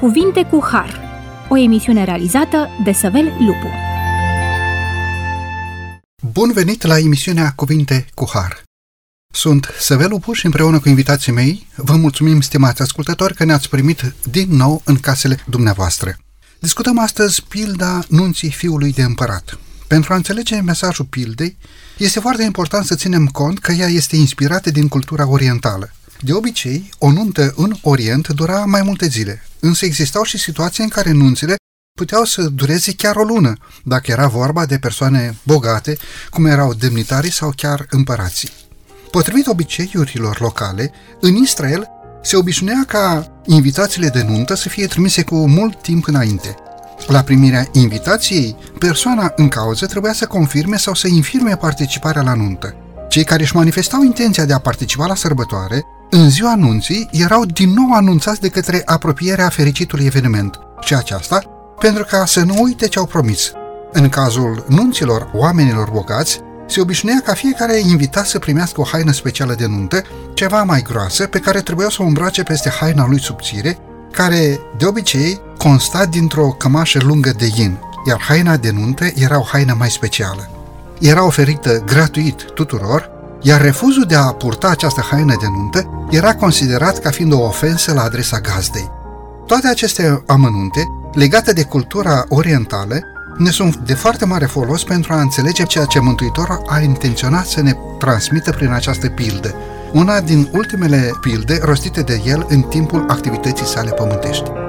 Cuvinte cu Har, o emisiune realizată de Săvel Lupu. Bun venit la emisiunea Cuvinte cu Har. Sunt Săvel Lupu și împreună cu invitații mei vă mulțumim, stimați ascultători, că ne-ați primit din nou în casele dumneavoastră. Discutăm astăzi pilda nunții fiului de împărat. Pentru a înțelege mesajul pildei, este foarte important să ținem cont că ea este inspirată din cultura orientală. De obicei, o nuntă în Orient dura mai multe zile, însă existau și situații în care nunțile puteau să dureze chiar o lună, dacă era vorba de persoane bogate, cum erau demnitarii sau chiar împărații. Potrivit obiceiurilor locale, în Israel se obișnuia ca invitațiile de nuntă să fie trimise cu mult timp înainte. La primirea invitației, persoana în cauză trebuia să confirme sau să infirme participarea la nuntă. Cei care își manifestau intenția de a participa la sărbătoare, în ziua anunții, erau din nou anunțați de către apropierea fericitului eveniment. Și aceasta pentru ca să nu uite ce au promis. În cazul nunților oamenilor bogați, se obișnuia ca fiecare invitat să primească o haină specială de nuntă, ceva mai groasă, pe care trebuia să o îmbrace peste haina lui subțire, care, de obicei, consta dintr-o cămașă lungă de yin, iar haina de nuntă era o haină mai specială. Era oferită gratuit tuturor, iar refuzul de a purta această haină de nuntă era considerat ca fiind o ofensă la adresa gazdei. Toate aceste amănunte, legate de cultura orientală, ne sunt de foarte mare folos pentru a înțelege ceea ce Mântuitorul a intenționat să ne transmită prin această pildă, una din ultimele pilde rostite de el în timpul activității sale pământești.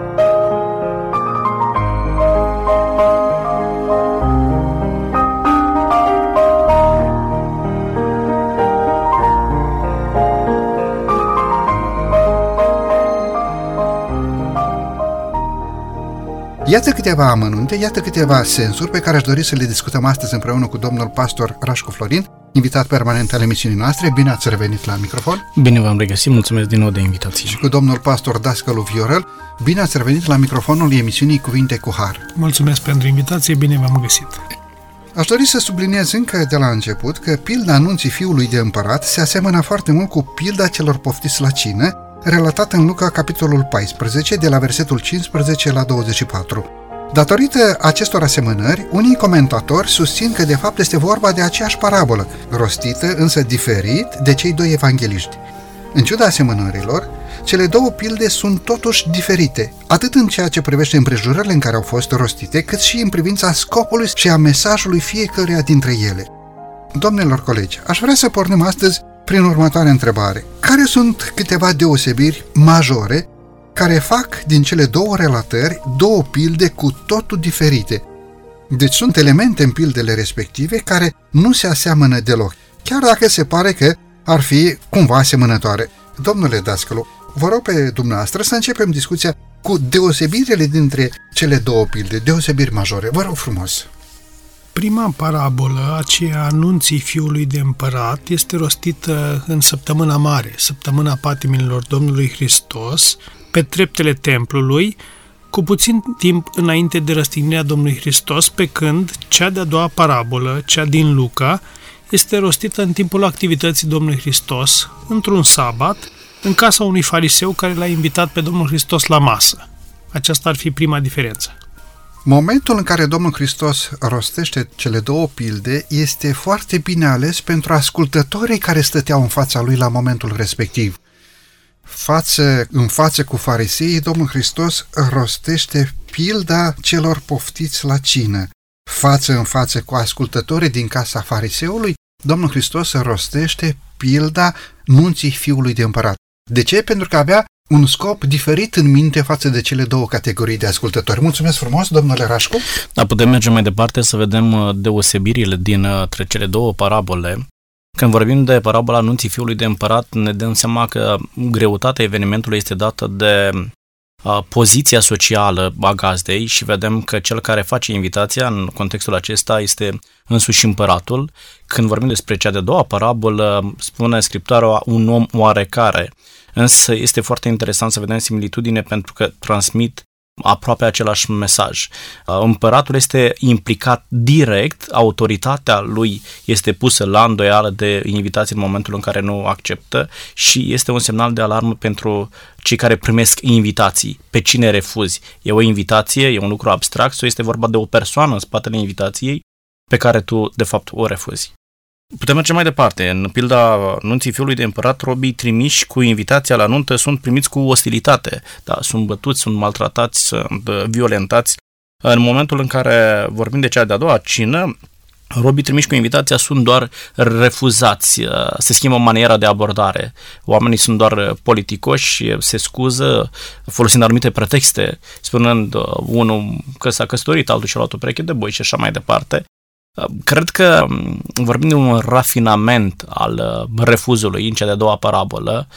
Iată câteva amănunte, iată câteva sensuri pe care aș dori să le discutăm astăzi împreună cu domnul pastor Rașcu Florin, invitat permanent al emisiunii noastre. Bine ați revenit la microfon. Bine v-am regăsit, mulțumesc din nou de invitație. Și cu domnul pastor Dascălu Viorel. Bine ați revenit la microfonul emisiunii Cuvinte cu Har. Mulțumesc pentru invitație, bine v-am găsit. Aș dori să subliniez încă de la început că pilda anunții fiului de împărat se asemănă foarte mult cu pilda celor poftiți la cină, relatată în Luca, capitolul 14, de la versetul 15 la 24. Datorită acestor asemănări, unii comentatori susțin că de fapt este vorba de aceeași parabolă, rostită însă diferit de cei doi evangeliști. În ciuda asemănărilor, cele două pilde sunt totuși diferite, atât în ceea ce privește împrejurările în care au fost rostite, cât și în privința scopului și a mesajului fiecăruia dintre ele. Domnilor colegi, aș vrea să pornim astăzi prin următoarea întrebare. Care sunt câteva deosebiri majore care fac din cele două relatări două pilde cu totul diferite? Deci sunt elemente în pildele respective care nu se aseamănă deloc, chiar dacă se pare că ar fi cumva asemănătoare. Domnule Dascălu, vă rog pe dumneavoastră să începem discuția cu deosebirile dintre cele două pilde, deosebiri majore. Vă rog frumos! Prima parabolă, aceea anunții fiului de împărat, este rostită în săptămâna mare, săptămâna patimilor Domnului Hristos, pe treptele templului, cu puțin timp înainte de răstignirea Domnului Hristos, pe când cea de-a doua parabolă, cea din Luca, este rostită în timpul activității Domnului Hristos, într-un sabat, în casa unui fariseu care l-a invitat pe Domnul Hristos la masă. Aceasta ar fi prima diferență. Momentul în care Domnul Hristos rostește cele două pilde este foarte bine ales pentru ascultătorii care stăteau în fața lui la momentul respectiv. Față în față cu farisei, Domnul Hristos rostește pilda celor poftiți la cină. Față în față cu ascultătorii din casa fariseului, Domnul Hristos rostește pilda nunții fiului de împărat. De ce? Pentru că avea un scop diferit în minte față de cele două categorii de ascultători. Mulțumesc frumos, domnule Rașcu. Da, putem merge mai departe să vedem uh, deosebirile dintre cele două parabole. Când vorbim de parabola anunții fiului de împărat, ne dăm seama că greutatea evenimentului este dată de uh, poziția socială a gazdei și vedem că cel care face invitația în contextul acesta este însuși împăratul. Când vorbim despre cea de-a doua parabolă, spune scriptoarea un om oarecare. Însă este foarte interesant să vedem similitudine pentru că transmit aproape același mesaj. Uh, împăratul este implicat direct, autoritatea lui este pusă la îndoială de invitații în momentul în care nu acceptă și este un semnal de alarmă pentru cei care primesc invitații. Pe cine refuzi? E o invitație, e un lucru abstract sau este vorba de o persoană în spatele invitației pe care tu, de fapt, o refuzi? Putem merge mai departe. În pilda nunții fiului de împărat, robii trimiși cu invitația la nuntă sunt primiți cu ostilitate. Da, sunt bătuți, sunt maltratați, sunt uh, violentați. În momentul în care vorbim de cea de-a doua cină, robii trimiși cu invitația sunt doar refuzați, uh, se schimbă maniera de abordare. Oamenii sunt doar politicoși, se scuză folosind anumite pretexte, spunând uh, unul că s-a căsătorit, altul și-a luat o pereche de boi și așa mai departe. Cred că vorbim de un rafinament al uh, refuzului în cea de-a doua parabolă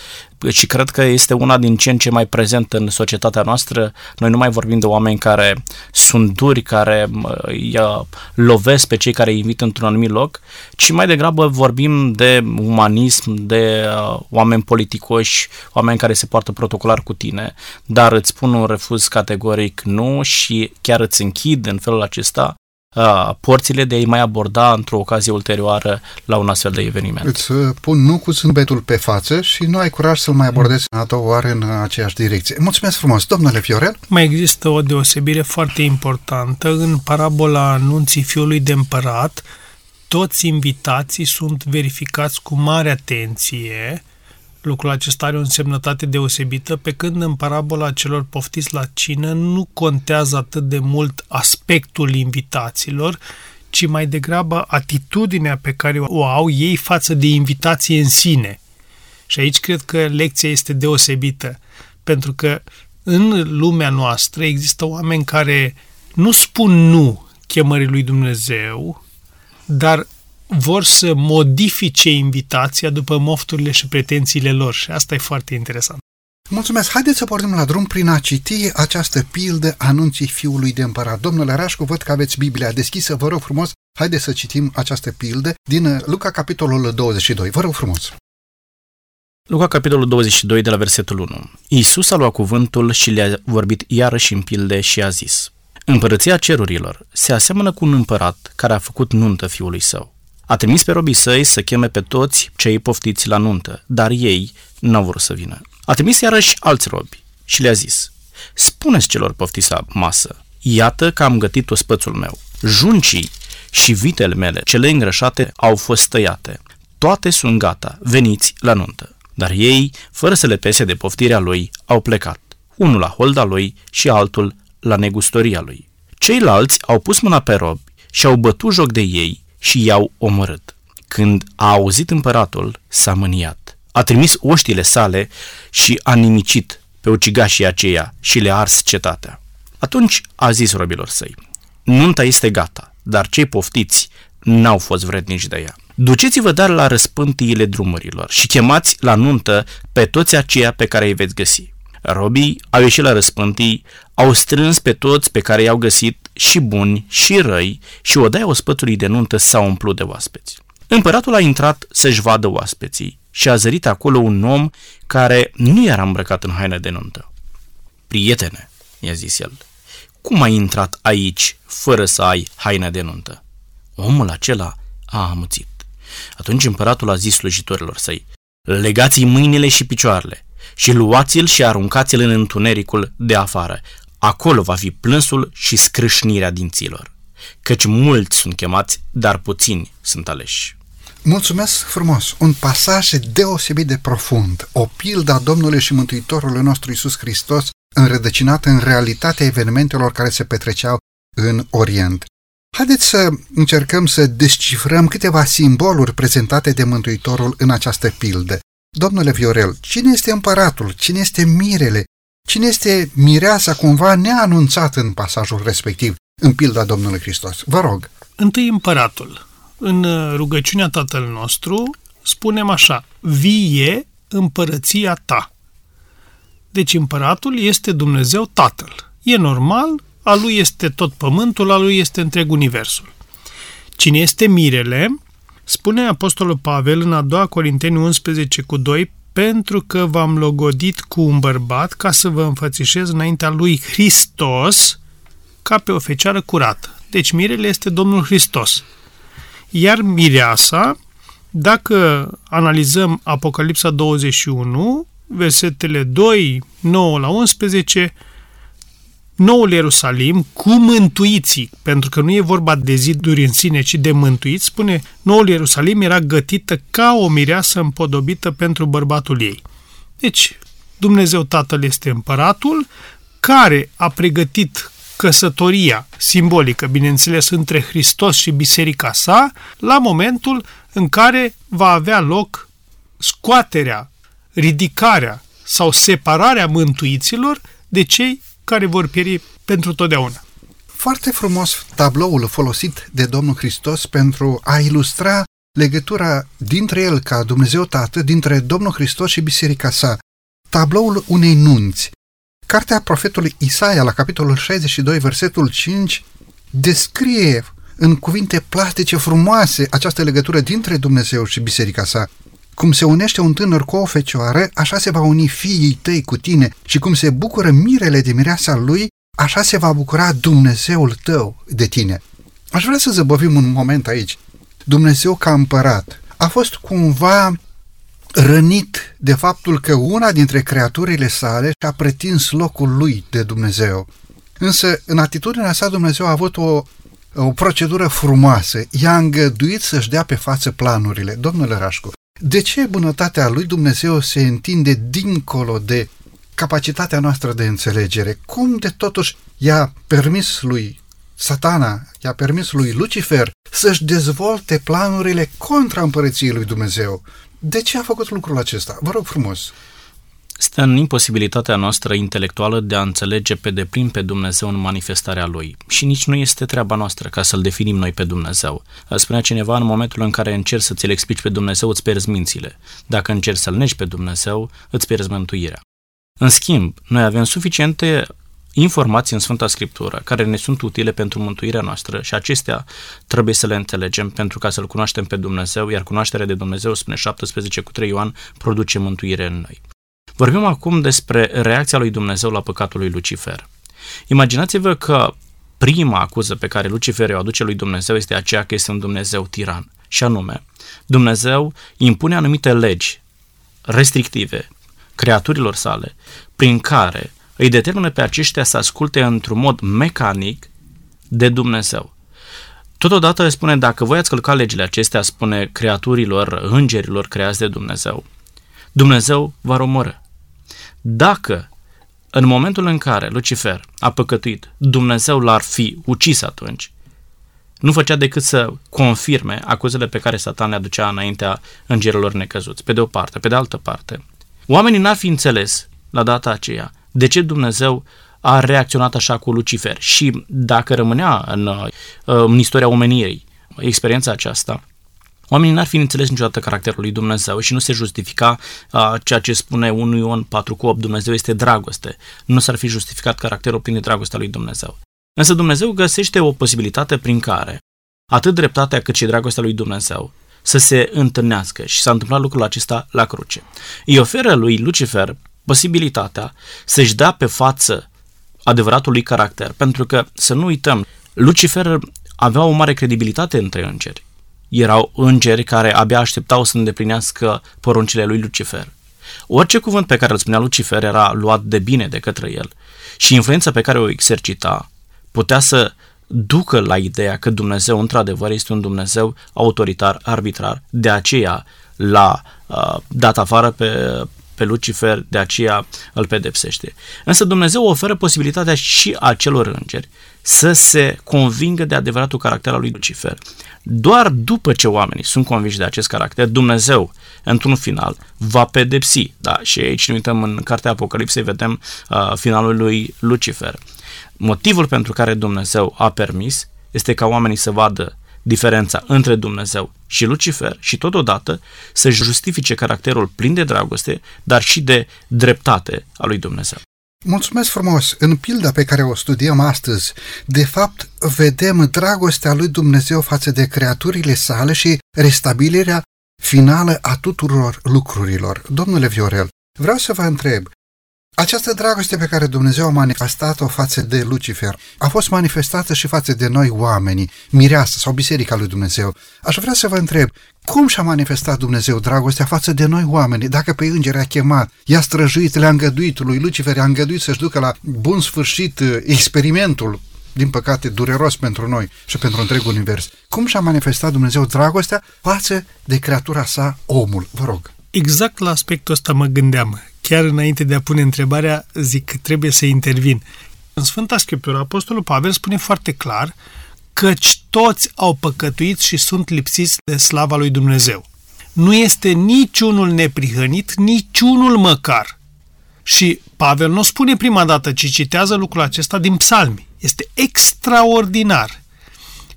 și cred că este una din ce în ce mai prezent în societatea noastră. Noi nu mai vorbim de oameni care sunt duri, care îi lovesc pe cei care îi invită într-un anumit loc, ci mai degrabă vorbim de umanism, de uh, oameni politicoși, oameni care se poartă protocolar cu tine, dar îți spun un refuz categoric nu și chiar îți închid în felul acesta porțile de a-i mai aborda într-o ocazie ulterioară la un astfel de eveniment. Îți uh, pun nu cu zâmbetul pe față și nu ai curaj să-l mai abordezi a doua oară în aceeași direcție. Mulțumesc frumos, domnule Fiorel. Mai există o deosebire foarte importantă în parabola anunții fiului de împărat. Toți invitații sunt verificați cu mare atenție, Lucrul acesta are o însemnătate deosebită, pe când în parabola celor poftiți la cină nu contează atât de mult aspectul invitațiilor, ci mai degrabă atitudinea pe care o au ei față de invitație în sine. Și aici cred că lecția este deosebită, pentru că în lumea noastră există oameni care nu spun nu chemării lui Dumnezeu, dar vor să modifice invitația după mofturile și pretențiile lor și asta e foarte interesant. Mulțumesc! Haideți să pornim la drum prin a citi această pildă anunții fiului de împărat. Domnule Rașcu, văd că aveți Biblia deschisă, vă rog frumos, haideți să citim această pildă din Luca, capitolul 22. Vă rog frumos! Luca, capitolul 22, de la versetul 1. Iisus a luat cuvântul și le-a vorbit iarăși în pilde și a zis Împărăția cerurilor se aseamănă cu un împărat care a făcut nuntă fiului său. A trimis pe robii săi să cheme pe toți cei poftiți la nuntă, dar ei n-au vrut să vină. A trimis iarăși alți robi și le-a zis, Spuneți celor poftiți la masă, iată că am gătit ospățul meu. Juncii și vitele mele, cele îngrășate, au fost tăiate. Toate sunt gata, veniți la nuntă. Dar ei, fără să le pese de poftirea lui, au plecat. Unul la holda lui și altul la negustoria lui. Ceilalți au pus mâna pe robi și au bătut joc de ei și i-au omorât. Când a auzit împăratul, s-a mâniat. A trimis oștile sale și a nimicit pe ucigașii aceia și le-a ars cetatea. Atunci a zis robilor săi, nunta este gata, dar cei poftiți n-au fost vrednici de ea. Duceți-vă dar la răspântiile drumurilor și chemați la nuntă pe toți aceia pe care îi veți găsi. Robii au ieșit la răspântii, au strâns pe toți pe care i-au găsit, și buni, și răi, și odaia ospătului de nuntă s-a umplut de oaspeți. Împăratul a intrat să-și vadă oaspeții și a zărit acolo un om care nu era îmbrăcat în haine de nuntă. Prietene, i-a zis el, cum ai intrat aici fără să ai haine de nuntă? Omul acela a amuțit. Atunci împăratul a zis slujitorilor săi, legați-i mâinile și picioarele și luați-l și aruncați-l în întunericul de afară. Acolo va fi plânsul și scrâșnirea dinților. Căci mulți sunt chemați, dar puțini sunt aleși. Mulțumesc frumos! Un pasaj deosebit de profund, o pildă a Domnului și Mântuitorului nostru Isus Hristos, înrădăcinată în realitatea evenimentelor care se petreceau în Orient. Haideți să încercăm să descifrăm câteva simboluri prezentate de Mântuitorul în această pildă. Domnule Viorel, cine este împăratul? Cine este mirele? Cine este mireasa cumva neanunțat în pasajul respectiv, în pilda Domnului Hristos? Vă rog. Întâi împăratul. În rugăciunea Tatăl nostru spunem așa, vie împărăția ta. Deci împăratul este Dumnezeu Tatăl. E normal, a lui este tot pământul, a lui este întreg universul. Cine este mirele? Spune Apostolul Pavel în a doua Corinteni 11 cu 2, pentru că v-am logodit cu un bărbat ca să vă înfățișez înaintea lui Hristos ca pe o fecioară curată. Deci mirele este Domnul Hristos. Iar mireasa, dacă analizăm Apocalipsa 21, versetele 2, 9 la 11, Noul Ierusalim cu mântuiții, pentru că nu e vorba de ziduri în sine, ci de mântuiți, spune, Noul Ierusalim era gătită ca o mireasă împodobită pentru bărbatul ei. Deci, Dumnezeu Tatăl este împăratul care a pregătit căsătoria simbolică, bineînțeles, între Hristos și biserica sa, la momentul în care va avea loc scoaterea, ridicarea sau separarea mântuiților de cei care vor pieri pentru totdeauna. Foarte frumos tabloul folosit de Domnul Hristos pentru a ilustra legătura dintre el ca Dumnezeu Tată, dintre Domnul Hristos și biserica sa. Tabloul unei nunți. Cartea profetului Isaia, la capitolul 62, versetul 5, descrie în cuvinte plastice frumoase această legătură dintre Dumnezeu și biserica sa. Cum se unește un tânăr cu o fecioară, așa se va uni fiii tăi cu tine și cum se bucură mirele de mireasa lui, așa se va bucura Dumnezeul tău de tine. Aș vrea să zăbovim un moment aici. Dumnezeu ca împărat a fost cumva rănit de faptul că una dintre creaturile sale și-a pretins locul lui de Dumnezeu. Însă, în atitudinea sa, Dumnezeu a avut o, o procedură frumoasă. I-a îngăduit să-și dea pe față planurile. Domnule Rașcu, de ce bunătatea lui Dumnezeu se întinde dincolo de capacitatea noastră de înțelegere? Cum de totuși i-a permis lui satana, i-a permis lui Lucifer să-și dezvolte planurile contra împărăției lui Dumnezeu? De ce a făcut lucrul acesta? Vă rog frumos. Stă în imposibilitatea noastră intelectuală de a înțelege pe deplin pe Dumnezeu în manifestarea Lui. Și nici nu este treaba noastră ca să-L definim noi pe Dumnezeu. Spunea cineva, în momentul în care încerci să ți-L explici pe Dumnezeu, îți pierzi mințile. Dacă încerci să-L negi pe Dumnezeu, îți pierzi mântuirea. În schimb, noi avem suficiente informații în Sfânta Scriptură care ne sunt utile pentru mântuirea noastră și acestea trebuie să le înțelegem pentru ca să-L cunoaștem pe Dumnezeu, iar cunoașterea de Dumnezeu, spune 17 cu 3 Ioan, produce mântuire în noi. Vorbim acum despre reacția lui Dumnezeu la păcatul lui Lucifer. Imaginați-vă că prima acuză pe care Lucifer o aduce lui Dumnezeu este aceea că este un Dumnezeu tiran. Și anume, Dumnezeu impune anumite legi restrictive creaturilor sale, prin care îi determină pe aceștia să asculte într-un mod mecanic de Dumnezeu. Totodată îi spune, dacă voi ați călcat legile acestea, spune creaturilor, îngerilor creați de Dumnezeu, Dumnezeu va romoră. Dacă în momentul în care Lucifer a păcătuit, Dumnezeu l-ar fi ucis atunci, nu făcea decât să confirme acuzele pe care Satan le aducea înaintea îngerilor necăzuți, pe de o parte. Pe de altă parte, oamenii n-ar fi înțeles la data aceea de ce Dumnezeu a reacționat așa cu Lucifer și dacă rămânea în, uh, în istoria omenirii experiența aceasta, Oamenii n-ar fi înțeles niciodată caracterul lui Dumnezeu și nu se justifica uh, ceea ce spune 1 Ioan 4 cu 8, Dumnezeu este dragoste. Nu s-ar fi justificat caracterul prin dragostea lui Dumnezeu. Însă Dumnezeu găsește o posibilitate prin care atât dreptatea cât și dragostea lui Dumnezeu să se întâlnească și s-a întâmplat lucrul acesta la cruce. Îi oferă lui Lucifer posibilitatea să-și dea pe față adevăratul lui caracter, pentru că, să nu uităm, Lucifer avea o mare credibilitate între îngeri erau îngeri care abia așteptau să îndeplinească poruncile lui Lucifer. Orice cuvânt pe care îl spunea Lucifer era luat de bine de către el și influența pe care o exercita putea să ducă la ideea că Dumnezeu într-adevăr este un Dumnezeu autoritar, arbitrar, de aceea l-a uh, dat afară pe, pe Lucifer, de aceea îl pedepsește. Însă Dumnezeu oferă posibilitatea și acelor îngeri să se convingă de adevăratul caracter al lui Lucifer. Doar după ce oamenii sunt convinși de acest caracter, Dumnezeu, într-un final, va pedepsi. Da? Și aici ne uităm în cartea Apocalipsei, vedem uh, finalul lui Lucifer. Motivul pentru care Dumnezeu a permis este ca oamenii să vadă diferența între Dumnezeu și Lucifer și totodată să justifice caracterul plin de dragoste, dar și de dreptate a lui Dumnezeu. Mulțumesc frumos! În pilda pe care o studiem astăzi, de fapt, vedem dragostea lui Dumnezeu față de creaturile sale și restabilirea finală a tuturor lucrurilor. Domnule Viorel, vreau să vă întreb, această dragoste pe care Dumnezeu a manifestat-o față de Lucifer a fost manifestată și față de noi oamenii, mireasă sau biserica lui Dumnezeu. Aș vrea să vă întreb, cum și-a manifestat Dumnezeu dragostea față de noi oameni? Dacă pe îngeri a chemat, i-a străjuit, le-a îngăduit lui Lucifer, a îngăduit să-și ducă la bun sfârșit uh, experimentul din păcate, dureros pentru noi și pentru întregul univers. Cum și-a manifestat Dumnezeu dragostea față de creatura sa, omul? Vă rog. Exact la aspectul ăsta mă gândeam. Chiar înainte de a pune întrebarea, zic că trebuie să intervin. În Sfânta Scriptură, Apostolul Pavel spune foarte clar căci toți au păcătuit și sunt lipsiți de slava lui Dumnezeu. Nu este niciunul neprihănit, niciunul măcar. Și Pavel nu spune prima dată, ci citează lucrul acesta din psalmi. Este extraordinar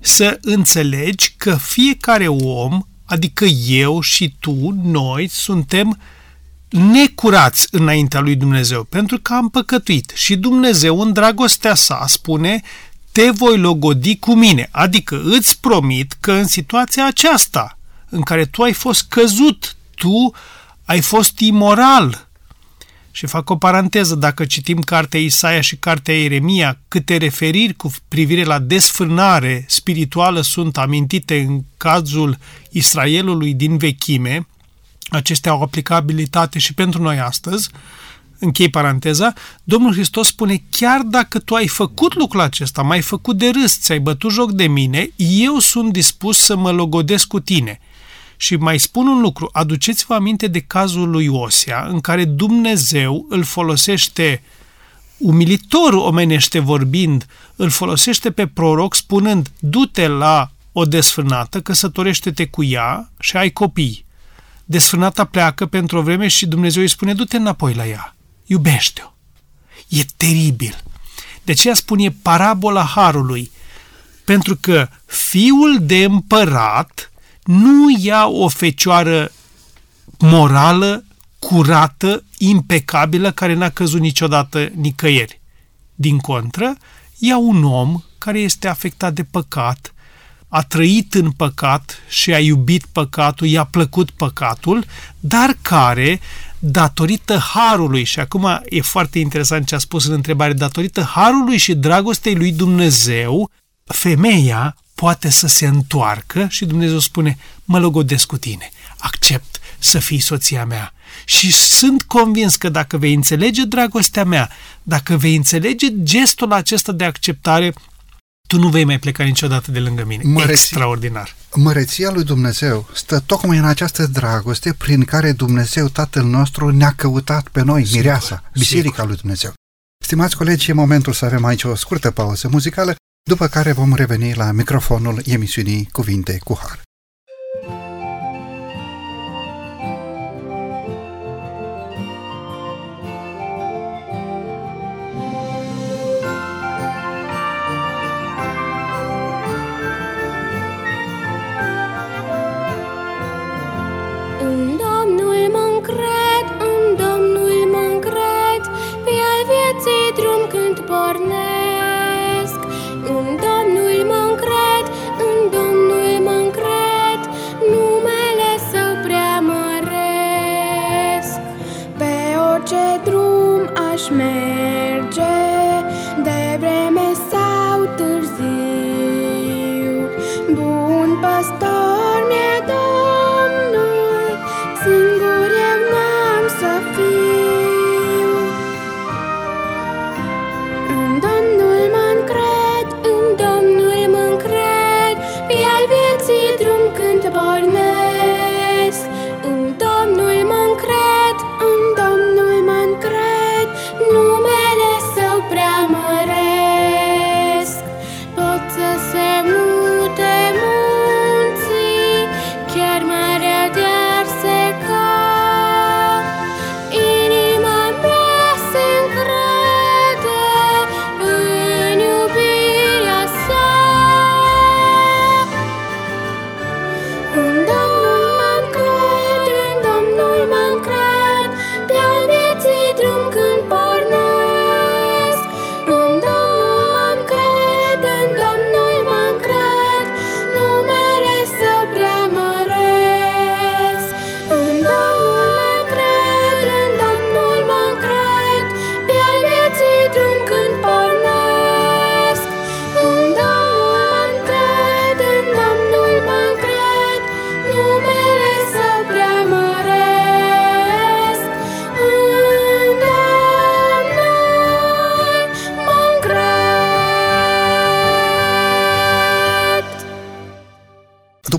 să înțelegi că fiecare om, adică eu și tu, noi, suntem necurați înaintea lui Dumnezeu, pentru că am păcătuit. Și Dumnezeu, în dragostea sa, spune, te voi logodi cu mine, adică îți promit că în situația aceasta, în care tu ai fost căzut, tu ai fost imoral, și fac o paranteză, dacă citim cartea Isaia și cartea Ieremia, câte referiri cu privire la desfrânare spirituală sunt amintite în cazul Israelului din vechime, acestea au aplicabilitate și pentru noi astăzi, închei paranteza, Domnul Hristos spune, chiar dacă tu ai făcut lucrul acesta, m-ai făcut de râs, ți-ai bătut joc de mine, eu sunt dispus să mă logodesc cu tine. Și mai spun un lucru, aduceți-vă aminte de cazul lui Osea, în care Dumnezeu îl folosește umilitor omenește vorbind, îl folosește pe proroc spunând, du-te la o desfânată, căsătorește-te cu ea și ai copii. Desfânata pleacă pentru o vreme și Dumnezeu îi spune, du-te înapoi la ea, iubește-o. E teribil. De aceea spune parabola Harului, pentru că fiul de împărat nu ia o fecioară morală, curată, impecabilă, care n-a căzut niciodată nicăieri. Din contră, ia un om care este afectat de păcat, a trăit în păcat și a iubit păcatul, i-a plăcut păcatul, dar care, datorită harului, și acum e foarte interesant ce a spus în întrebare, datorită harului și dragostei lui Dumnezeu, femeia poate să se întoarcă și Dumnezeu spune, mă logodesc cu tine, accept să fii soția mea. Și sunt convins că dacă vei înțelege dragostea mea, dacă vei înțelege gestul acesta de acceptare, tu nu vei mai pleca niciodată de lângă mine. Măreții, Extraordinar. Măreția lui Dumnezeu stă tocmai în această dragoste prin care Dumnezeu Tatăl nostru ne-a căutat pe noi, sigur, mireasa, Biserica sigur. lui Dumnezeu. Stimați colegi, e momentul să avem aici o scurtă pauză muzicală după care vom reveni la microfonul emisiunii Cuvinte cu Har.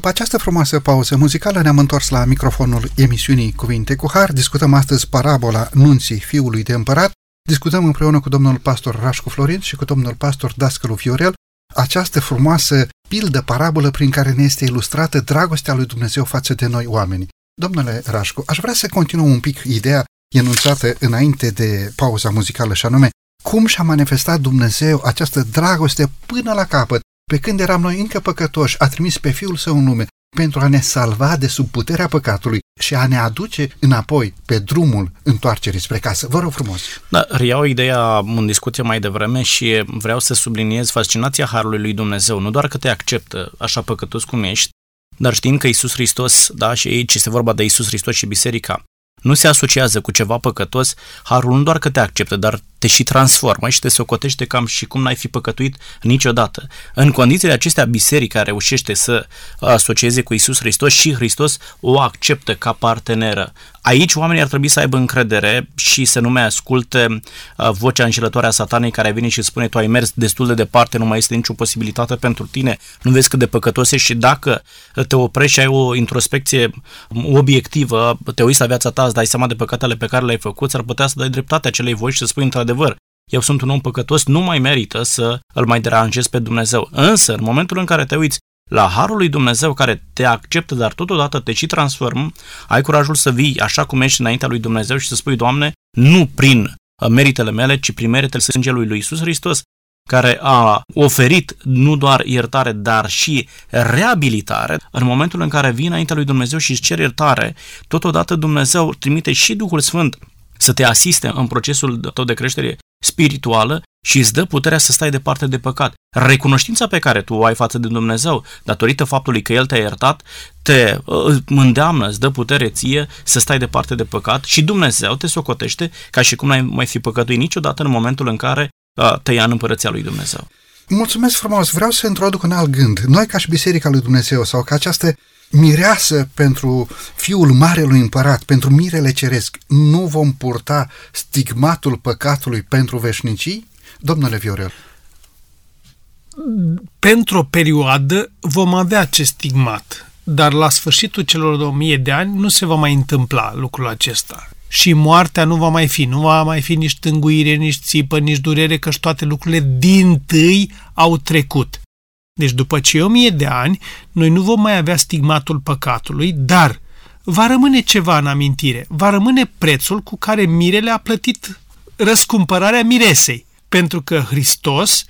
Această frumoasă pauză muzicală ne-am întors la microfonul emisiunii Cuvinte cu Har. Discutăm astăzi parabola nunții fiului de împărat. Discutăm împreună cu domnul pastor Rașcu Florin și cu domnul pastor Dascălu Fiorel această frumoasă pildă parabolă prin care ne este ilustrată dragostea lui Dumnezeu față de noi oameni. Domnule Rașcu, aș vrea să continuăm un pic ideea enunțată înainte de pauza muzicală și anume cum și-a manifestat Dumnezeu această dragoste până la capăt pe când eram noi încă păcătoși, a trimis pe Fiul Său în lume pentru a ne salva de sub puterea păcatului și a ne aduce înapoi pe drumul întoarcerii spre casă. Vă rog frumos! Da, reiau ideea în discuție mai devreme și vreau să subliniez fascinația Harului lui Dumnezeu. Nu doar că te acceptă așa păcătos cum ești, dar știind că Isus Hristos, da, și aici este vorba de Isus Hristos și biserica, nu se asociază cu ceva păcătos, harul nu doar că te acceptă, dar te și transformă și te socotește cam și cum n-ai fi păcătuit niciodată. În condițiile acestea, biserica reușește să asocieze cu Isus Hristos și Hristos o acceptă ca parteneră. Aici oamenii ar trebui să aibă încredere și să nu mai asculte vocea înșelătoare a satanei care vine și spune tu ai mers destul de departe, nu mai este nicio posibilitate pentru tine, nu vezi cât de păcătos ești și dacă te oprești și ai o introspecție obiectivă, te uiți la viața ta, îți dai seama de păcatele pe care le-ai făcut, ar putea să dai dreptate acelei voci și să spui într adevăr, eu sunt un om păcătos, nu mai merită să îl mai deranjez pe Dumnezeu. Însă, în momentul în care te uiți la harul lui Dumnezeu care te acceptă, dar totodată te și transformă, ai curajul să vii așa cum ești înaintea lui Dumnezeu și să spui, Doamne, nu prin meritele mele, ci prin meritele sângelui lui Isus Hristos, care a oferit nu doar iertare, dar și reabilitare, în momentul în care vii înaintea lui Dumnezeu și îți cer iertare, totodată Dumnezeu trimite și Duhul Sfânt să te asiste în procesul tău de creștere spirituală și îți dă puterea să stai departe de păcat. Recunoștința pe care tu o ai față de Dumnezeu, datorită faptului că El te-a iertat, te uh, îndeamnă, îți dă putere ție să stai departe de păcat și Dumnezeu te socotește ca și cum n-ai mai fi păcătuit niciodată în momentul în care uh, te ia în împărăția lui Dumnezeu. Mulțumesc frumos! Vreau să introduc un alt gând. Noi ca și Biserica lui Dumnezeu sau ca această mireasă pentru fiul marelui împărat, pentru mirele ceresc, nu vom purta stigmatul păcatului pentru veșnicii? Domnule Viorel. Pentru o perioadă vom avea acest stigmat, dar la sfârșitul celor 2000 de ani nu se va mai întâmpla lucrul acesta. Și moartea nu va mai fi, nu va mai fi nici tânguire, nici țipă, nici durere, că toate lucrurile din tâi au trecut. Deci după cei o mie de ani, noi nu vom mai avea stigmatul păcatului, dar va rămâne ceva în amintire, va rămâne prețul cu care mirele a plătit răscumpărarea miresei. Pentru că Hristos,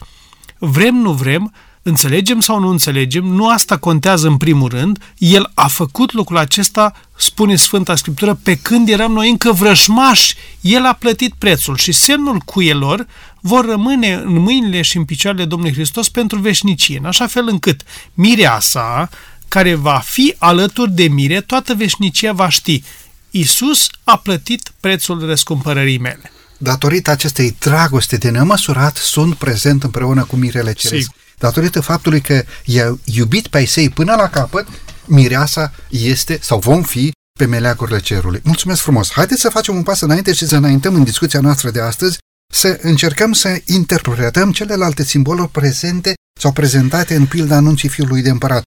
vrem nu vrem, înțelegem sau nu înțelegem, nu asta contează în primul rând, El a făcut lucrul acesta, spune Sfânta Scriptură, pe când eram noi încă vrășmași, El a plătit prețul și semnul cuielor vor rămâne în mâinile și în picioarele Domnului Hristos pentru veșnicie, în așa fel încât mireasa, care va fi alături de mire, toată veșnicia va ști. Isus a plătit prețul răscumpărării mele. Datorită acestei dragoste de nemăsurat, sunt prezent împreună cu mirele ceresc. Sigur. Datorită faptului că i-a iubit pe ei până la capăt, mireasa este sau vom fi pe meleagurile cerului. Mulțumesc frumos! Haideți să facem un pas înainte și să înaintăm în discuția noastră de astăzi să încercăm să interpretăm celelalte simboluri prezente sau prezentate în pilda anunții fiului de împărat.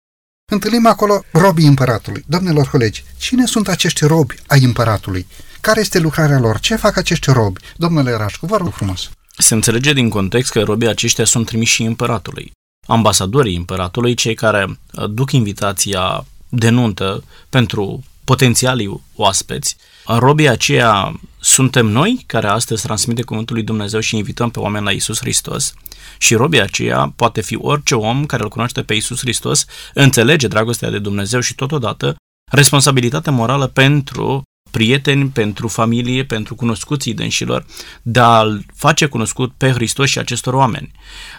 Întâlnim acolo robii împăratului. Domnilor colegi, cine sunt acești robi ai împăratului? Care este lucrarea lor? Ce fac acești robi? Domnule Rașcu, vă rog frumos. Se înțelege din context că robii aceștia sunt trimiși împăratului. Ambasadorii împăratului, cei care uh, duc invitația de nuntă pentru potențialii oaspeți, Robii aceia suntem noi, care astăzi transmite cuvântul lui Dumnezeu și invităm pe oameni la Isus Hristos. Și robii aceia poate fi orice om care îl cunoaște pe Isus Hristos, înțelege dragostea de Dumnezeu și totodată responsabilitatea morală pentru prieteni, pentru familie, pentru cunoscuții dânșilor, de a-L face cunoscut pe Hristos și acestor oameni.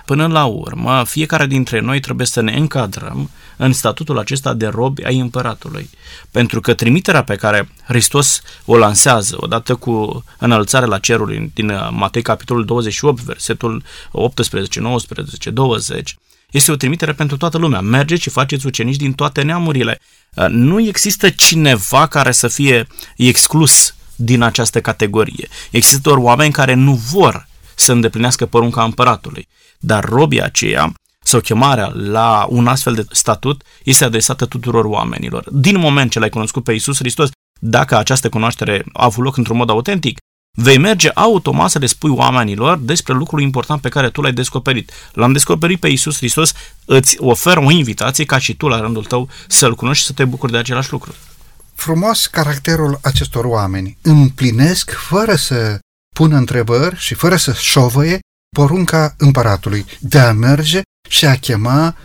Până la urmă, fiecare dintre noi trebuie să ne încadrăm în statutul acesta de robi ai împăratului. Pentru că trimiterea pe care Hristos o lansează, odată cu înălțarea la ceruri din Matei capitolul 28, versetul 18, 19, 20, este o trimitere pentru toată lumea. Mergeți și faceți ucenici din toate neamurile. Uh, nu există cineva care să fie exclus din această categorie. Există doar oameni care nu vor să îndeplinească porunca împăratului. Dar robii aceia sau chemarea la un astfel de statut este adresată tuturor oamenilor. Din moment ce l-ai cunoscut pe Isus Hristos, dacă această cunoaștere a avut loc într-un mod autentic, vei merge automat să le spui oamenilor despre lucrul important pe care tu l-ai descoperit. L-am descoperit pe Isus Hristos, îți ofer o invitație ca și tu la rândul tău să-L cunoști și să te bucuri de același lucru. Frumos caracterul acestor oameni. Împlinesc fără să pună întrebări și fără să șovăie porunca împăratului de a merge și a chema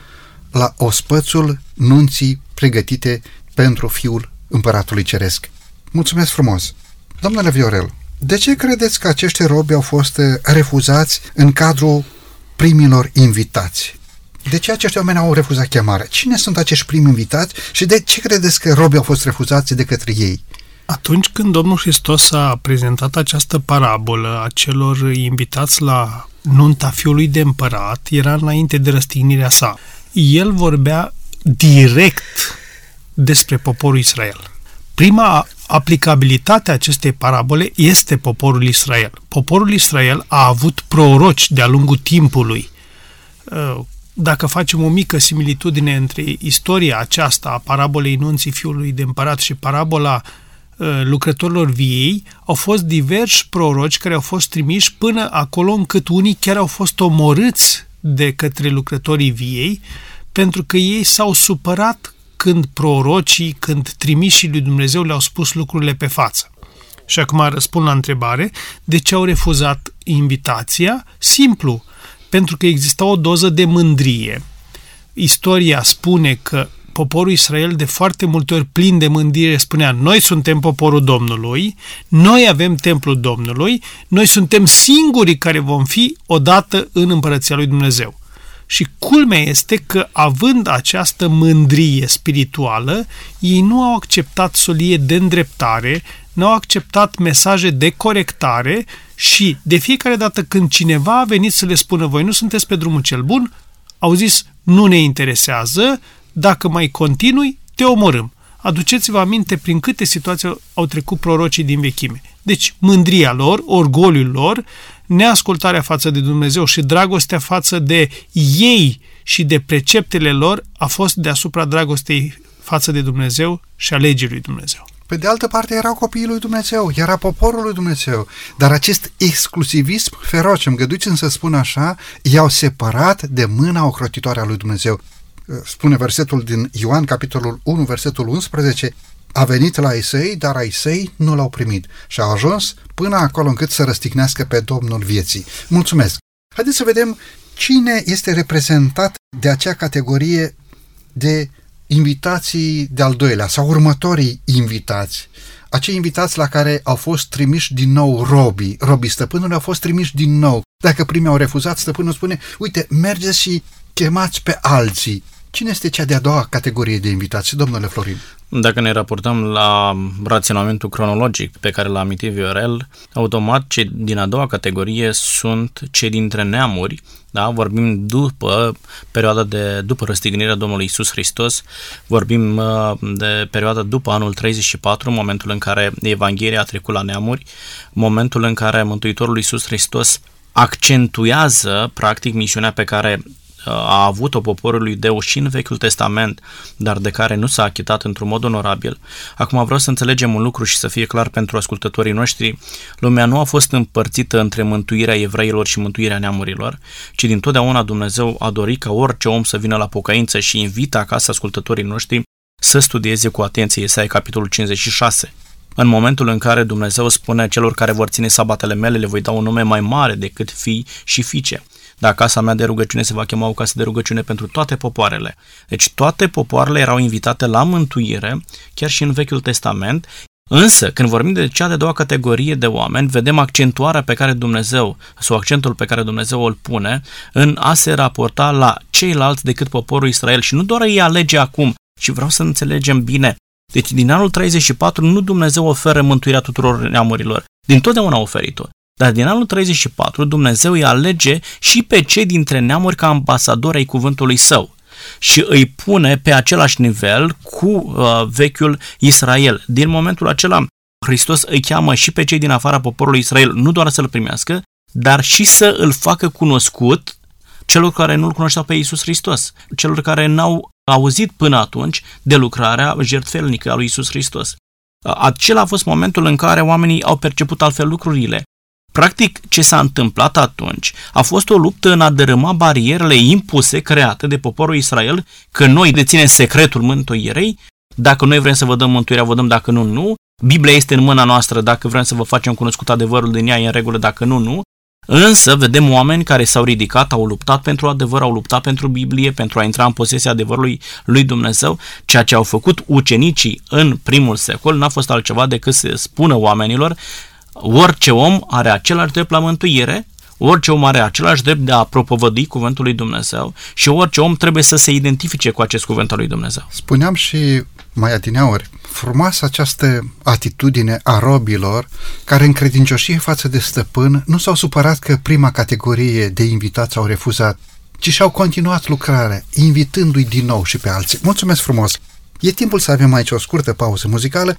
la ospățul nunții pregătite pentru fiul împăratului ceresc. Mulțumesc frumos! Domnule Viorel, de ce credeți că acești robi au fost eh, refuzați în cadrul primilor invitați? De ce acești oameni au refuzat chemarea? Cine sunt acești primi invitați și de ce credeți că robii au fost refuzați de către ei? Atunci când Domnul Hristos a prezentat această parabolă a celor invitați la nunta fiului de împărat, era înainte de răstignirea sa. El vorbea direct despre poporul Israel. Prima aplicabilitate a acestei parabole este poporul Israel. Poporul Israel a avut proroci de-a lungul timpului. Uh, dacă facem o mică similitudine între istoria aceasta a parabolei nunții fiului de împărat și parabola uh, lucrătorilor viei, au fost diversi proroci care au fost trimiși până acolo încât unii chiar au fost omorâți de către lucrătorii viei, pentru că ei s-au supărat când prorocii, când trimișii lui Dumnezeu le-au spus lucrurile pe față. Și acum răspund la întrebare, de ce au refuzat invitația? Simplu, pentru că exista o doză de mândrie. Istoria spune că poporul Israel de foarte multe ori plin de mândrie spunea noi suntem poporul Domnului, noi avem templul Domnului, noi suntem singurii care vom fi odată în împărăția lui Dumnezeu. Și culmea este că, având această mândrie spirituală, ei nu au acceptat solie de îndreptare, nu au acceptat mesaje de corectare și de fiecare dată când cineva a venit să le spună voi nu sunteți pe drumul cel bun, au zis nu ne interesează, dacă mai continui, te omorâm. Aduceți-vă aminte prin câte situații au trecut prorocii din vechime. Deci, mândria lor, orgoliul lor, neascultarea față de Dumnezeu și dragostea față de ei și de preceptele lor a fost deasupra dragostei față de Dumnezeu și a legii lui Dumnezeu. Pe de altă parte erau copiii lui Dumnezeu, era poporul lui Dumnezeu, dar acest exclusivism feroce, îngăduiți să spun așa, i-au separat de mâna ocrotitoare a lui Dumnezeu. Spune versetul din Ioan, capitolul 1, versetul 11, a venit la ei săi, dar ai săi nu l-au primit și a ajuns până acolo încât să răstignească pe Domnul vieții. Mulțumesc! Haideți să vedem cine este reprezentat de acea categorie de invitații de al doilea sau următorii invitați. Acei invitați la care au fost trimiși din nou robii, robii stăpânului au fost trimiși din nou. Dacă primii au refuzat, stăpânul spune, uite, mergeți și chemați pe alții. Cine este cea de-a doua categorie de invitați, domnule Florin? Dacă ne raportăm la raționamentul cronologic pe care l-a amintit Viorel, automat cei din a doua categorie sunt cei dintre neamuri, da? vorbim după perioada de, după răstignirea Domnului Isus Hristos, vorbim uh, de perioada după anul 34, momentul în care Evanghelia a trecut la neamuri, momentul în care Mântuitorul Isus Hristos accentuează practic misiunea pe care a avut-o poporului Deu și în Vechiul Testament, dar de care nu s-a achitat într-un mod onorabil. Acum vreau să înțelegem un lucru și să fie clar pentru ascultătorii noștri. Lumea nu a fost împărțită între mântuirea evreilor și mântuirea neamurilor, ci din totdeauna Dumnezeu a dorit ca orice om să vină la pocăință și invită acasă ascultătorii noștri să studieze cu atenție Isaia capitolul 56 în momentul în care Dumnezeu spune celor care vor ține sabatele mele, le voi da un nume mai mare decât fii și fiice. Dar casa mea de rugăciune se va chema o casă de rugăciune pentru toate popoarele. Deci toate popoarele erau invitate la mântuire, chiar și în Vechiul Testament, Însă, când vorbim de cea de doua categorie de oameni, vedem accentuarea pe care Dumnezeu, sau accentul pe care Dumnezeu îl pune în a se raporta la ceilalți decât poporul Israel și nu doar îi alege acum, și vreau să înțelegem bine. Deci din anul 34 nu Dumnezeu oferă mântuirea tuturor neamurilor, din totdeauna a oferit-o. Dar din anul 34 Dumnezeu îi alege și pe cei dintre neamuri ca ambasadori ai cuvântului său și îi pune pe același nivel cu uh, vechiul Israel. Din momentul acela, Hristos îi cheamă și pe cei din afara poporului Israel nu doar să-l primească, dar și să îl facă cunoscut celor care nu-L cunoșteau pe Iisus Hristos, celor care n-au auzit până atunci de lucrarea jertfelnică a lui Iisus Hristos. Acela a fost momentul în care oamenii au perceput altfel lucrurile. Practic, ce s-a întâmplat atunci a fost o luptă în a dărâma barierele impuse, create de poporul Israel, că noi deținem secretul mântuirei, dacă noi vrem să vă dăm mântuirea, vă dăm, dacă nu, nu. Biblia este în mâna noastră, dacă vrem să vă facem cunoscut adevărul din ea, e în regulă, dacă nu, nu. Însă vedem oameni care s-au ridicat, au luptat pentru adevăr, au luptat pentru Biblie, pentru a intra în posesia adevărului lui Dumnezeu. Ceea ce au făcut ucenicii în primul secol n-a fost altceva decât să spună oamenilor orice om are același drept la mântuire, orice om are același drept de a propovădi cuvântul lui Dumnezeu și orice om trebuie să se identifice cu acest cuvânt al lui Dumnezeu. Spuneam și mai adineauri, frumoasă această atitudine a robilor care în credincioșie față de stăpân nu s-au supărat că prima categorie de invitați au refuzat, ci și-au continuat lucrarea, invitându-i din nou și pe alții. Mulțumesc frumos! E timpul să avem aici o scurtă pauză muzicală,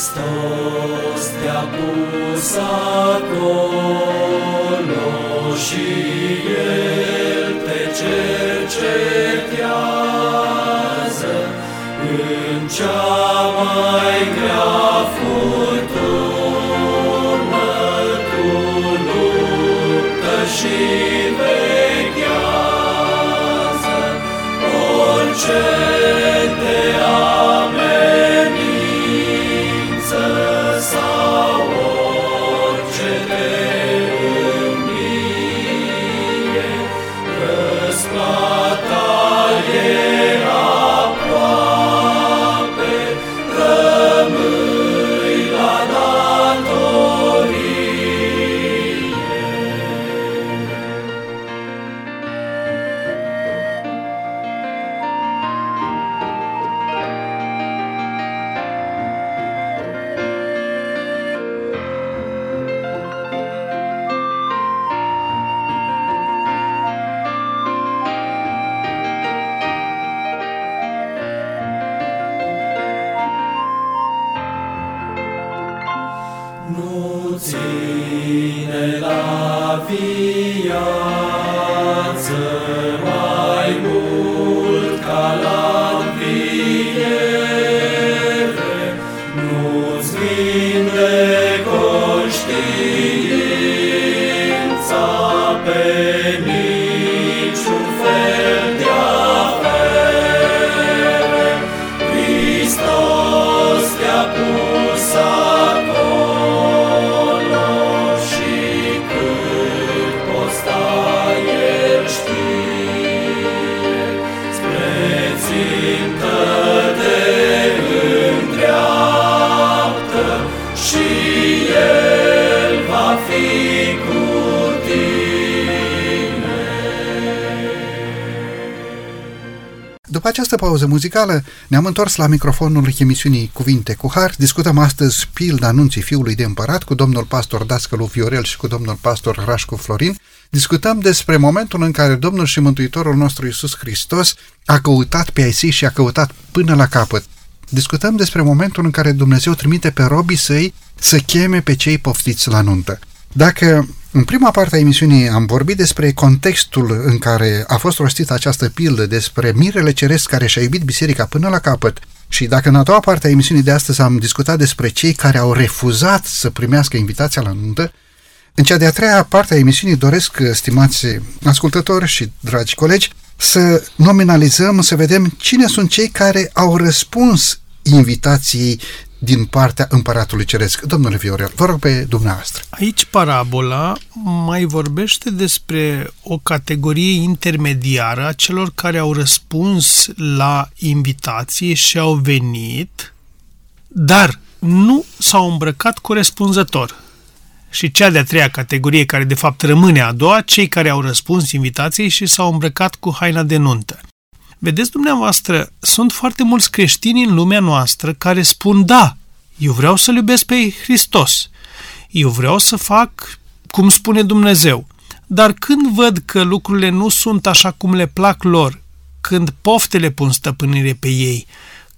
Hristos te-a pus acolo și El te cercetează. În cea mai grea furtună tu luptă și vechează. Orice această pauză muzicală, ne-am întors la microfonul emisiunii Cuvinte cu Har. Discutăm astăzi pilda anunții fiului de împărat cu domnul pastor Dascălu Viorel și cu domnul pastor Rașcu Florin. Discutăm despre momentul în care Domnul și Mântuitorul nostru Iisus Hristos a căutat pe ai și a căutat până la capăt. Discutăm despre momentul în care Dumnezeu trimite pe robii săi să cheme pe cei poftiți la nuntă. Dacă în prima parte a emisiunii am vorbit despre contextul în care a fost rostită această pildă, despre mirele ceresc care și-a iubit biserica până la capăt, și dacă în a doua parte a emisiunii de astăzi am discutat despre cei care au refuzat să primească invitația la nuntă, în cea de-a treia parte a emisiunii doresc, stimați ascultători și dragi colegi, să nominalizăm, să vedem cine sunt cei care au răspuns invitației din partea Împăratului Ceresc. Domnule Viorel, vă rog pe dumneavoastră. Aici parabola mai vorbește despre o categorie intermediară a celor care au răspuns la invitație și au venit, dar nu s-au îmbrăcat corespunzător. Și cea de-a treia categorie, care de fapt rămâne a doua, cei care au răspuns invitației și s-au îmbrăcat cu haina de nuntă. Vedeți dumneavoastră, sunt foarte mulți creștini în lumea noastră care spun da, eu vreau să-L iubesc pe Hristos, eu vreau să fac cum spune Dumnezeu. Dar când văd că lucrurile nu sunt așa cum le plac lor, când poftele pun stăpânire pe ei,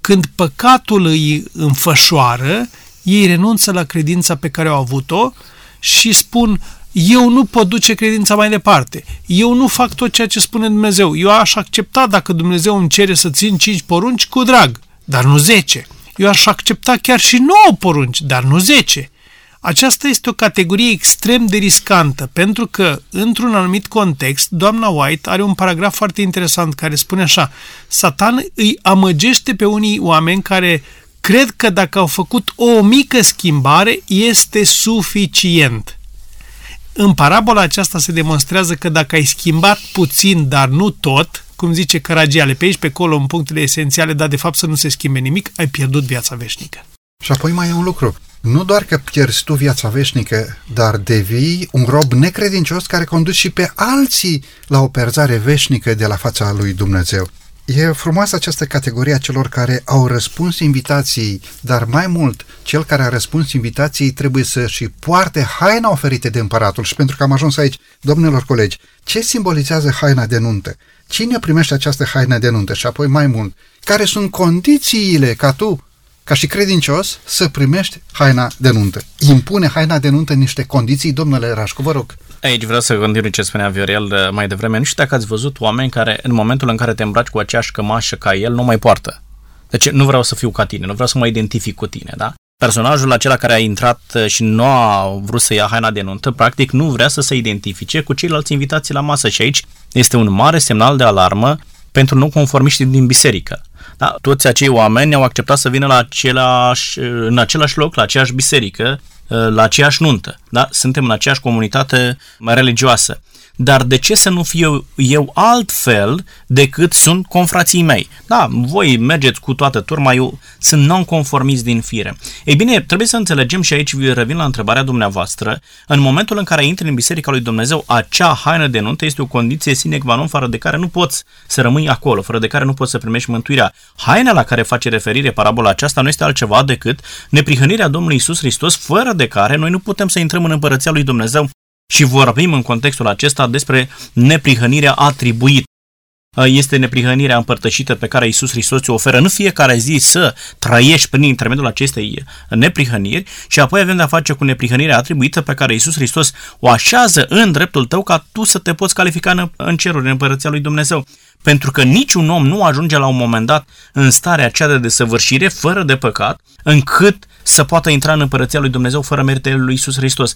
când păcatul îi înfășoară, ei renunță la credința pe care au avut-o și spun, eu nu pot duce credința mai departe. Eu nu fac tot ceea ce spune Dumnezeu. Eu aș accepta dacă Dumnezeu îmi cere să țin cinci porunci cu drag, dar nu zece. Eu aș accepta chiar și nouă porunci, dar nu zece. Aceasta este o categorie extrem de riscantă, pentru că, într-un anumit context, doamna White are un paragraf foarte interesant care spune așa Satan îi amăgește pe unii oameni care cred că dacă au făcut o mică schimbare, este suficient. În parabola aceasta se demonstrează că dacă ai schimbat puțin, dar nu tot, cum zice Caragiale, pe aici, pe acolo, în punctele esențiale, dar de fapt să nu se schimbe nimic, ai pierdut viața veșnică. Și apoi mai e un lucru. Nu doar că pierzi tu viața veșnică, dar devii un rob necredincios care conduci și pe alții la o perzare veșnică de la fața lui Dumnezeu. E frumoasă această categorie a celor care au răspuns invitației, dar mai mult, cel care a răspuns invitației trebuie să și poarte haina oferită de împăratul. Și pentru că am ajuns aici, domnilor colegi, ce simbolizează haina de nuntă? Cine primește această haină de nuntă? Și apoi mai mult, care sunt condițiile ca tu, ca și credincios, să primești haina de nuntă? Impune haina de nuntă niște condiții, domnule Rașcu, vă rog. Aici vreau să continui ce spunea Viorel uh, mai devreme. Nu știu dacă ați văzut oameni care, în momentul în care te îmbraci cu aceeași cămașă ca el, nu mai poartă. Deci nu vreau să fiu ca tine, nu vreau să mă identific cu tine, da? Personajul acela care a intrat uh, și nu a vrut să ia haina de nuntă, practic nu vrea să se identifice cu ceilalți invitații la masă și aici este un mare semnal de alarmă pentru nu conformiști din biserică. Da? Toți acei oameni au acceptat să vină la același, în același loc, la aceeași biserică, la aceeași nuntă. Da? Suntem în aceeași comunitate religioasă dar de ce să nu fiu eu altfel decât sunt confrații mei? Da, voi mergeți cu toată turma, eu sunt non-conformiți din fire. Ei bine, trebuie să înțelegem și aici revin la întrebarea dumneavoastră, în momentul în care intri în Biserica lui Dumnezeu, acea haină de nuntă este o condiție sine qua non, fără de care nu poți să rămâi acolo, fără de care nu poți să primești mântuirea. Haina la care face referire parabola aceasta nu este altceva decât neprihănirea Domnului Isus Hristos, fără de care noi nu putem să intrăm în împărăția lui Dumnezeu și vorbim în contextul acesta despre neprihănirea atribuită. Este neprihănirea împărtășită pe care Isus Hristos o oferă în fiecare zi să trăiești prin intermediul acestei neprihăniri și apoi avem de-a face cu neprihănirea atribuită pe care Isus Hristos o așează în dreptul tău ca tu să te poți califica în, în ceruri, în împărăția lui Dumnezeu. Pentru că niciun om nu ajunge la un moment dat în starea aceea de desăvârșire, fără de păcat, încât să poată intra în împărăția lui Dumnezeu fără meritele lui Isus Hristos.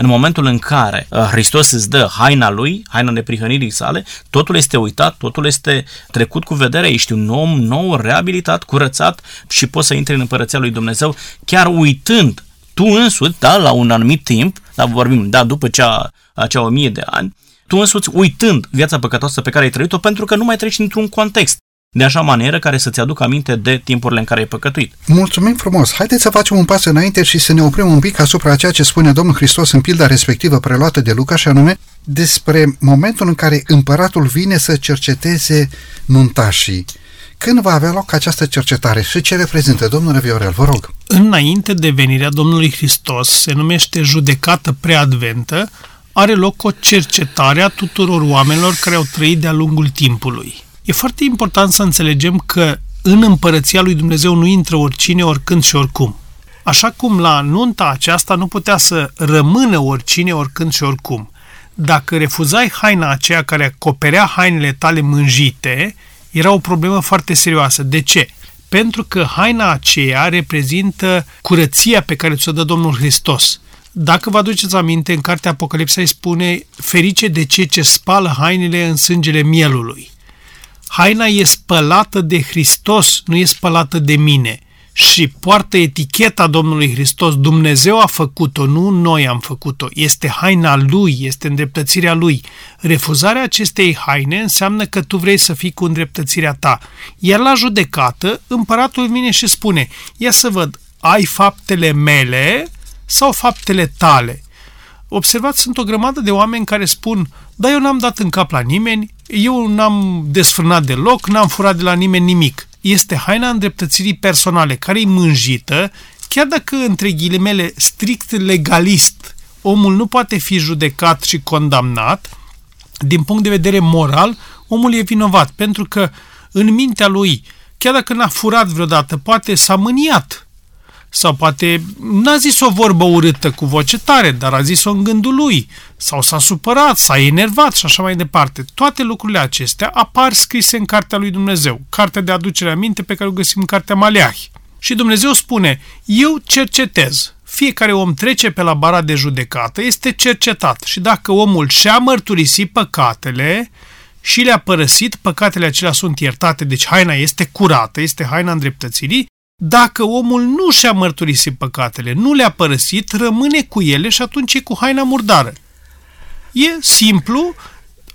În momentul în care uh, Hristos îți dă haina lui, haina neprihănirii sale, totul este uitat, totul este trecut cu vedere, ești un om nou, reabilitat, curățat și poți să intri în împărăția lui Dumnezeu, chiar uitând tu însuți, da, la un anumit timp, da, vorbim, da, după cea, acea o mie de ani, tu însuți uitând viața păcătoasă pe care ai trăit-o pentru că nu mai treci într-un context de așa manieră care să-ți aducă aminte de timpurile în care ai păcătuit. Mulțumim frumos! Haideți să facem un pas înainte și să ne oprim un pic asupra ceea ce spune Domnul Hristos în pilda respectivă preluată de Luca și anume despre momentul în care împăratul vine să cerceteze nuntașii. Când va avea loc această cercetare și ce reprezintă? Domnule Viorel, vă rog. Înainte de venirea Domnului Hristos, se numește judecată preadventă, are loc o cercetare a tuturor oamenilor care au trăit de-a lungul timpului. E foarte important să înțelegem că în împărăția lui Dumnezeu nu intră oricine, oricând și oricum. Așa cum la nunta aceasta nu putea să rămână oricine, oricând și oricum. Dacă refuzai haina aceea care acoperea hainele tale mânjite, era o problemă foarte serioasă. De ce? Pentru că haina aceea reprezintă curăția pe care ți-o dă Domnul Hristos. Dacă vă aduceți aminte, în cartea Apocalipsa îi spune ferice de cei ce spală hainele în sângele mielului. Haina e spălată de Hristos, nu e spălată de mine și poartă eticheta Domnului Hristos. Dumnezeu a făcut-o, nu noi am făcut-o. Este haina Lui, este îndreptățirea Lui. Refuzarea acestei haine înseamnă că tu vrei să fii cu îndreptățirea ta. Iar la judecată, împăratul vine și spune, ia să văd, ai faptele mele sau faptele tale? Observați, sunt o grămadă de oameni care spun, da, eu n-am dat în cap la nimeni, eu n-am desfrânat deloc, n-am furat de la nimeni nimic. Este haina îndreptățirii personale, care e mânjită, chiar dacă, între ghilimele, strict legalist, omul nu poate fi judecat și condamnat, din punct de vedere moral, omul e vinovat, pentru că în mintea lui, chiar dacă n-a furat vreodată, poate s-a mâniat, sau poate n-a zis o vorbă urâtă cu voce tare, dar a zis-o în gândul lui, sau s-a supărat, s-a enervat și așa mai departe. Toate lucrurile acestea apar scrise în Cartea lui Dumnezeu, Cartea de aducere aminte pe care o găsim în Cartea Maleahi. Și Dumnezeu spune, eu cercetez. Fiecare om trece pe la bara de judecată, este cercetat și dacă omul și-a mărturisit păcatele și le-a părăsit, păcatele acelea sunt iertate, deci haina este curată, este haina îndreptățirii, dacă omul nu și-a mărturisit păcatele, nu le-a părăsit, rămâne cu ele și atunci e cu haina murdară. E simplu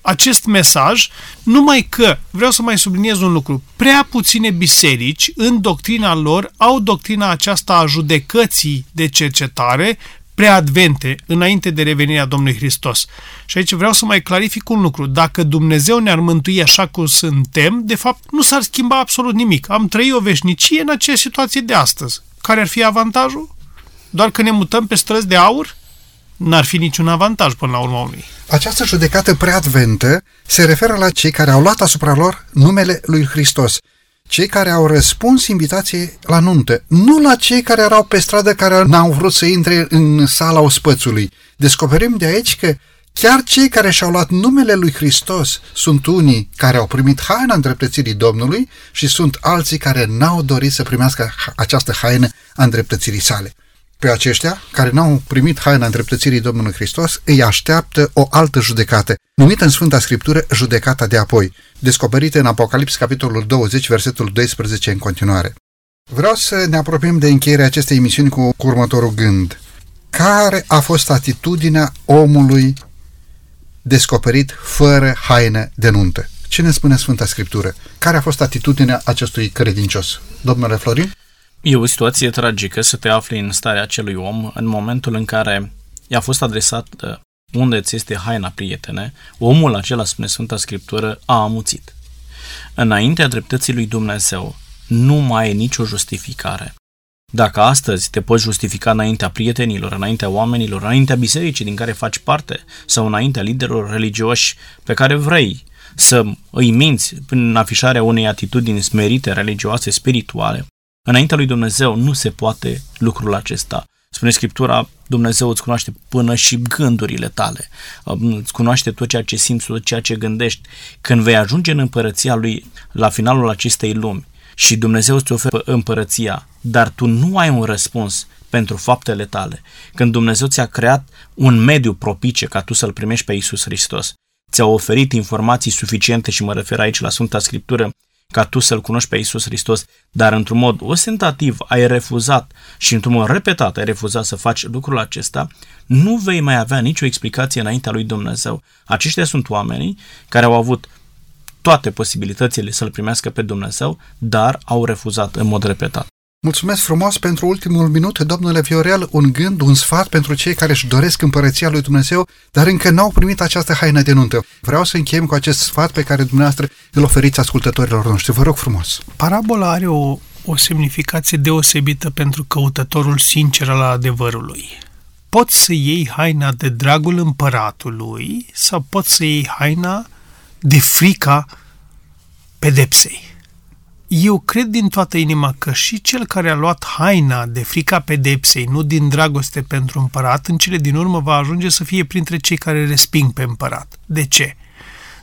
acest mesaj, numai că, vreau să mai subliniez un lucru, prea puține biserici în doctrina lor au doctrina aceasta a judecății de cercetare preadvente, înainte de revenirea Domnului Hristos. Și aici vreau să mai clarific un lucru. Dacă Dumnezeu ne-ar mântui așa cum suntem, de fapt nu s-ar schimba absolut nimic. Am trăit o veșnicie în aceeași situație de astăzi. Care ar fi avantajul? Doar că ne mutăm pe străzi de aur? N-ar fi niciun avantaj până la urmă unui. Această judecată preadventă se referă la cei care au luat asupra lor numele lui Hristos cei care au răspuns invitației la nuntă, nu la cei care erau pe stradă care n-au vrut să intre în sala ospățului. Descoperim de aici că chiar cei care și-au luat numele lui Hristos sunt unii care au primit haina îndreptățirii Domnului și sunt alții care n-au dorit să primească această haină a îndreptățirii sale. Pe aceștia, care n-au primit haina îndreptățirii Domnului Hristos, îi așteaptă o altă judecată, numită în Sfânta Scriptură judecata de apoi, descoperită în Apocalips, capitolul 20, versetul 12 în continuare. Vreau să ne apropiem de încheierea acestei emisiuni cu, cu următorul gând. Care a fost atitudinea omului descoperit fără haină de nuntă? Ce ne spune Sfânta Scriptură? Care a fost atitudinea acestui credincios? Domnule Florin? E o situație tragică să te afli în starea acelui om în momentul în care i-a fost adresat uh, unde ți este haina, prietene, omul acela, spune Sfânta Scriptură, a amuțit. Înaintea dreptății lui Dumnezeu nu mai e nicio justificare. Dacă astăzi te poți justifica înaintea prietenilor, înaintea oamenilor, înaintea bisericii din care faci parte sau înaintea liderilor religioși pe care vrei să îi minți prin afișarea unei atitudini smerite, religioase, spirituale, Înaintea lui Dumnezeu nu se poate lucrul acesta. Spune Scriptura, Dumnezeu îți cunoaște până și gândurile tale, îți cunoaște tot ceea ce simți, tot ceea ce gândești. Când vei ajunge în împărăția lui la finalul acestei lumi și Dumnezeu îți oferă împărăția, dar tu nu ai un răspuns pentru faptele tale, când Dumnezeu ți-a creat un mediu propice ca tu să-L primești pe Isus Hristos, ți-a oferit informații suficiente și mă refer aici la Sfânta Scriptură, ca tu să-L cunoști pe Isus Hristos, dar într-un mod ostentativ ai refuzat și într-un mod repetat ai refuzat să faci lucrul acesta, nu vei mai avea nicio explicație înaintea lui Dumnezeu. Aceștia sunt oamenii care au avut toate posibilitățile să-L primească pe Dumnezeu, dar au refuzat în mod repetat. Mulțumesc frumos pentru ultimul minut, domnule Viorel, un gând, un sfat pentru cei care își doresc împărăția lui Dumnezeu, dar încă n-au primit această haină de nuntă. Vreau să încheiem cu acest sfat pe care dumneavoastră îl oferiți ascultătorilor noștri. Vă rog frumos. Parabola are o, o semnificație deosebită pentru căutătorul sincer al adevărului. Poți să iei haina de dragul împăratului sau poți să iei haina de frica pedepsei. Eu cred din toată inima că și cel care a luat haina de frica pedepsei, nu din dragoste pentru împărat, în cele din urmă va ajunge să fie printre cei care resping pe împărat. De ce?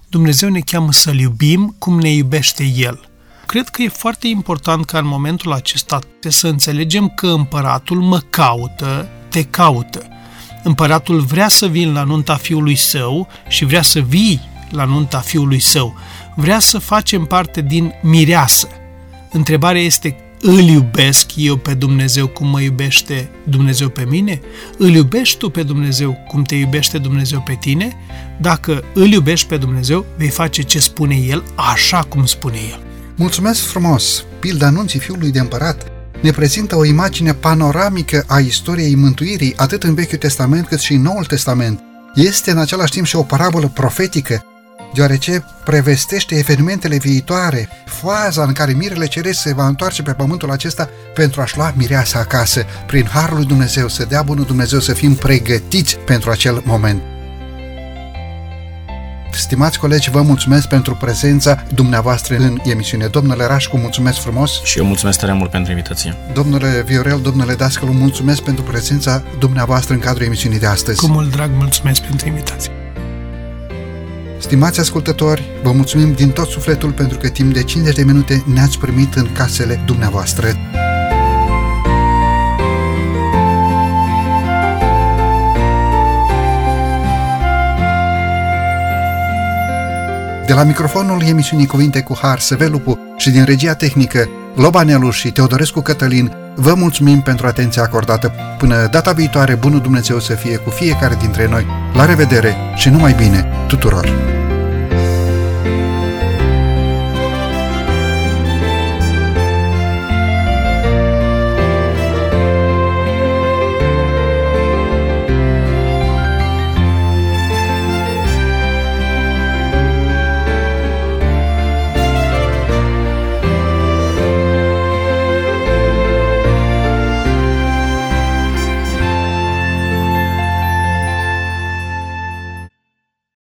Dumnezeu ne cheamă să-L iubim cum ne iubește El. Cred că e foarte important ca în momentul acesta să înțelegem că împăratul mă caută, te caută. Împăratul vrea să vin la nunta fiului său și vrea să vii la nunta fiului său. Vrea să facem parte din mireasă. Întrebarea este, îl iubesc eu pe Dumnezeu cum mă iubește Dumnezeu pe mine? Îl iubești tu pe Dumnezeu cum te iubește Dumnezeu pe tine? Dacă îl iubești pe Dumnezeu, vei face ce spune El, așa cum spune El. Mulțumesc frumos! Pilda anunții fiului de împărat ne prezintă o imagine panoramică a istoriei mântuirii atât în Vechiul Testament cât și în Noul Testament. Este în același timp și o parabolă profetică deoarece prevestește evenimentele viitoare, faza în care mirele ceresc se va întoarce pe pământul acesta pentru a-și lua mireasa acasă, prin Harul lui Dumnezeu, să dea bunul Dumnezeu să fim pregătiți pentru acel moment. Stimați colegi, vă mulțumesc pentru prezența dumneavoastră în emisiune. Domnule Rașcu, mulțumesc frumos. Și eu mulțumesc tare mult pentru invitație. Domnule Viorel, domnule Dascălu, mulțumesc pentru prezența dumneavoastră în cadrul emisiunii de astăzi. Cu mult drag, mulțumesc pentru invitație. Stimați ascultători, vă mulțumim din tot sufletul pentru că timp de 50 de minute ne-ați primit în casele dumneavoastră. De la microfonul emisiunii Cuvinte cu Har, Sevelupu și din regia tehnică Lobanelu și Teodorescu Cătălin, vă mulțumim pentru atenția acordată. Până data viitoare, bunul Dumnezeu să fie cu fiecare dintre noi. La revedere și numai bine tuturor!